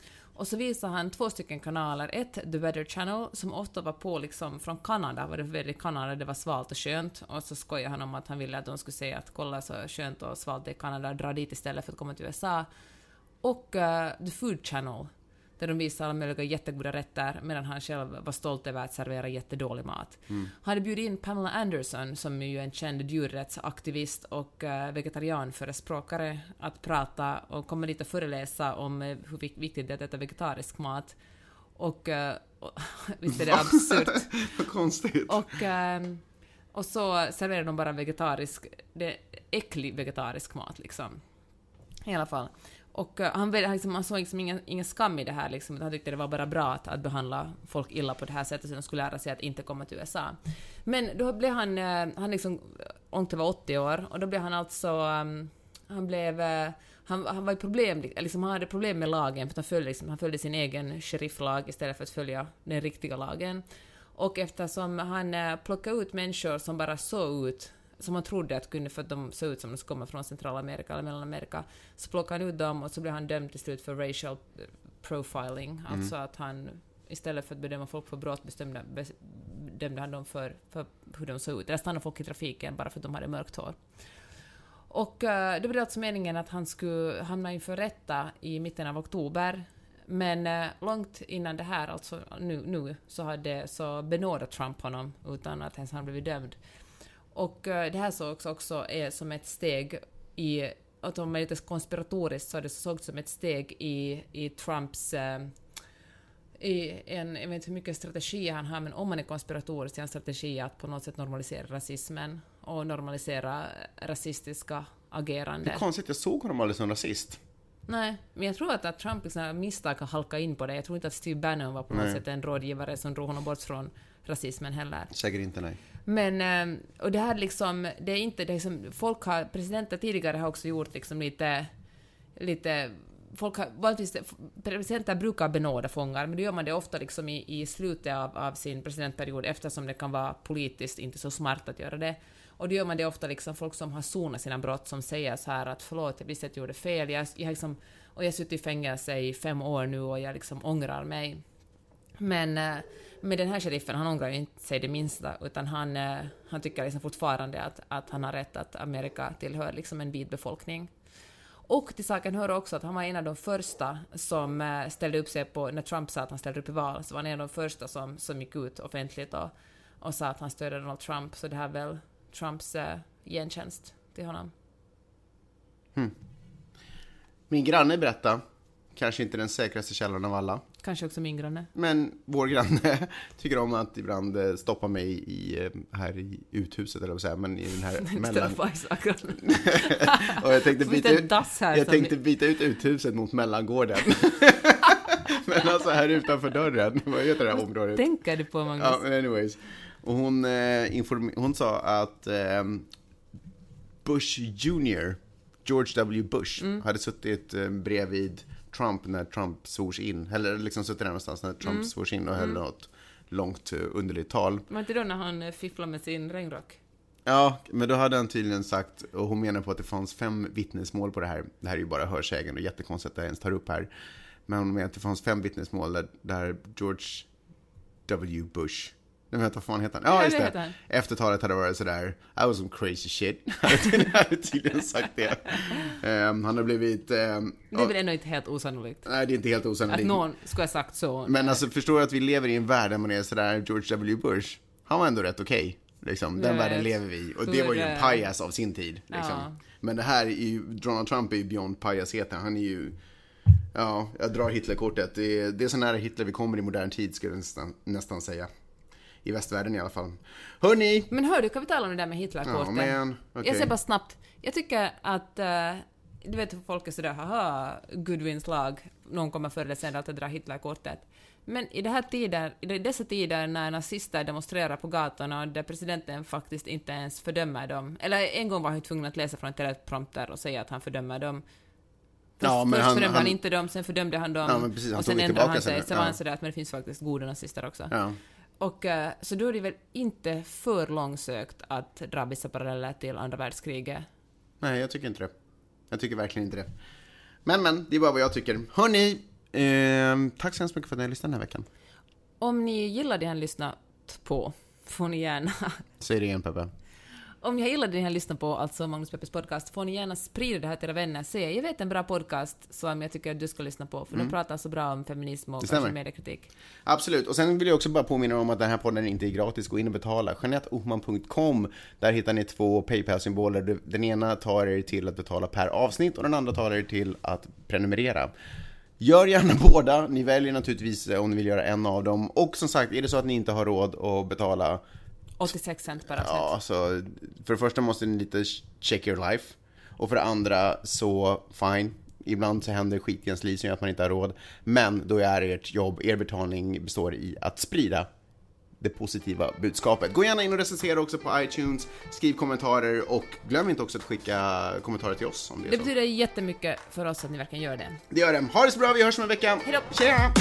Och så visade han två stycken kanaler. Ett, The Weather Channel, som ofta var på liksom från Kanada, var det väldigt Kanada, det var svalt och skönt. Och så skojade han om att han ville att de skulle säga att kolla så skönt och svalt det är Kanada, dra dit istället för att komma till USA. Och uh, The Food Channel, där de visade alla möjliga jättegoda rätter medan han själv var stolt över att servera jättedålig mat. Mm. Han hade bjudit in Pamela Anderson, som är ju en känd djurrättsaktivist och uh, vegetarianförespråkare, att prata och komma dit och föreläsa om uh, hur viktigt det är att äta vegetarisk mat. Och, uh, och visst är det absurt? Vad konstigt. Och, um, och så serverar de bara vegetarisk, det äcklig vegetarisk mat liksom. I alla fall. Och eh, han, liksom, han såg liksom ingen, ingen skam i det här, liksom, han tyckte det var bara bra att, att behandla folk illa på det här sättet, så de skulle lära sig att inte komma till USA. Men då blev han, eh, han liksom, eh, Onkel var 80 år, och då blev han alltså, ehm, han blev, han, han var i problem, liksom, han hade problem med lagen, för han följde, liksom, han följde sin egen sherifflag istället för att följa den riktiga lagen. Och eftersom han plockade ut människor som bara såg ut som man trodde att kunde, för att de såg ut som de skulle komma från Centralamerika eller Mellanamerika, så plockade han ut dem och så blev han dömd till slut för racial eh, profiling, mm. alltså att han istället för att bedöma folk för brott bestämde, bedömde han dem för, för hur de såg ut. Eller stannade folk i trafiken bara för att de hade mörkt hår. Och uh, det var alltså meningen att han skulle hamna inför rätta i mitten av oktober. Men uh, långt innan det här, alltså nu, nu så, hade, så benådade Trump honom utan att ens han blivit dömd. Och eh, det här sågs också är som ett steg i, att om man är lite konspiratoriskt så det sågs som ett steg i, i Trumps eh, i en, jag vet inte hur mycket strategi han har, men om man är konspiratorisk så är en strategi att på något sätt normalisera rasismen och normalisera rasistiska Det är konstigt, jag såg honom aldrig som rasist. Nej, men jag tror att, att Trump liksom misstag har halkat in på det. Jag tror inte att Steve Bannon var på något Nej. sätt en rådgivare som drog honom bort från rasismen heller. Säkert inte, nej. Men, eh, och det här liksom, det är inte, det är som, folk har, presidenter tidigare har också gjort liksom lite, lite, folk har, vanligtvis, presidenter brukar benåda fångar, men då gör man det ofta liksom i, i slutet av, av sin presidentperiod eftersom det kan vara politiskt inte så smart att göra det. Och då gör man det ofta liksom folk som har sonat sina brott som säger så här att förlåt, jag visste att jag gjorde fel, jag, jag liksom, och jag har suttit i fängelse i fem år nu och jag liksom ångrar mig. Men eh, med den här sheriffen, han ångrar ju inte sig det minsta, utan han, eh, han tycker liksom fortfarande att, att han har rätt att Amerika tillhör liksom en vit befolkning. Och till saken hör också att han var en av de första som eh, ställde upp sig på, när Trump sa att han ställde upp i val, så var han en av de första som, som gick ut offentligt och, och sa att han stödde Donald Trump, så det här väl Trumps eh, gentjänst till honom. Min granne berättade, kanske inte den säkraste källan av alla, Kanske också min granne. men vår granne tycker om att ibland eh, stoppa mig i, eh, här i uthuset, eller vad säga, men i den här mellan... Och jag tänkte byta ut, jag tänkte byta ut uthuset mot mellangården. men alltså här utanför dörren, vad heter det här området? Tänker du på Magnus? Ja, anyways. Och hon, eh, hon sa att ehm, Bush Jr, George W. Bush, Mm. hade suttit eh, bredvid Trump när Trump svors in, eller liksom suttit där någonstans när Trump Mm. svors in och höll något långt eh, underligt tal. Var inte då när han eh, fifflade med sin regnrock? Ja, men då hade han tydligen sagt, och hon menar på att det fanns fem vittnesmål på det här. Det här är ju bara hörsägen och jättekonstigt att jag ens tar upp här. Men hon menar att det fanns fem vittnesmål där, där George W. Bush, nej men vad fan heter han? Ja, just det det. heter han. Efter talet hade varit sådär, I was some crazy shit. Han hade tydligen sagt det. Ehm, han har blivit, ehm, Det är väl ändå inte helt osannolikt? nej det är inte helt Att osannolikt. någon skulle ha sagt så. Men alltså förstår du att vi lever i en värld där man är sådär, George W. Bush, han var ändå rätt okej. Liksom. Den världen lever vi i. Och det var ju en pajas av sin tid. Liksom. Ja. Men det här är ju, Donald Trump är ju beyond pajasheten. Han är ju, ja, jag drar Hitlerkortet. Det är, det är så nära Hitler vi kommer i modern tid skulle jag nästan, nästan säga. I västvärlden i alla fall. Hörni! Men hör du, kan vi tala om det där med Ja, Hitlerkortet? men, okej. Jag säger bara snabbt. Jag tycker att... eh, du vet hur folk är sådär, haha, Goodwins lag, någon kommer förr eller senare att dra Hitlerkortet. Men i, det här tider, i dessa tider när nazister demonstrerar på gatorna och där presidenten faktiskt inte ens fördömer dem, eller en gång var han tvungen att läsa från ett teleprompter och säga att han fördömer dem. Först, Ja, men först han- fördömde han, han- inte dem, sen fördömde han dem, Ja, precis, han och sen ändrade han sig, sen, var ja. han sådär att men det finns faktiskt goda nazister också. Ja. Och eh, så då är det väl inte för långsökt att dra vissa paralleller till andra världskriget. Nej, jag tycker inte det. Jag tycker verkligen inte det. Men, men, det är bara vad jag tycker. Hörni! Eh, tack så hemskt mycket för att ni har lyssnat den här veckan. Om ni gillar det han lyssnat på får ni gärna... Säg det igen Peppe. Om ni gillar det ni har lyssnat på, alltså Magnus Peppers podcast, får ni gärna sprida det här till era vänner. Säg, jag vet en bra podcast som jag tycker att du ska lyssna på, för de pratar så bra om feminism och Mm. Kanske mediekritik. Absolut, och sen vill jag också bara påminna om att den här podden inte är gratis. Gå in och betala. JeanetteOhman.com. Där hittar ni två Paypal-symboler. Den ena tar er till att betala per avsnitt och den andra tar er till att prenumerera. Gör gärna båda. Ni väljer naturligtvis om ni vill göra en av dem. Och som sagt, är det så att ni inte har råd att betala 86 cent per avsnitt. Ja, alltså, för det första måste ni lite check your life. Och för det andra så, fine. Ibland så händer skit i ens liv som gör att man inte har råd. Men då är ert jobb, er betalning består i att sprida det positiva budskapet. Gå gärna in och recensera också på iTunes, skriv kommentarer och glöm inte också att skicka kommentarer till oss om det är Det så. betyder jättemycket för oss att ni verkligen gör det. Det gör det. Ha det så bra, vi hörs om en vecka. Hej då. Tjena!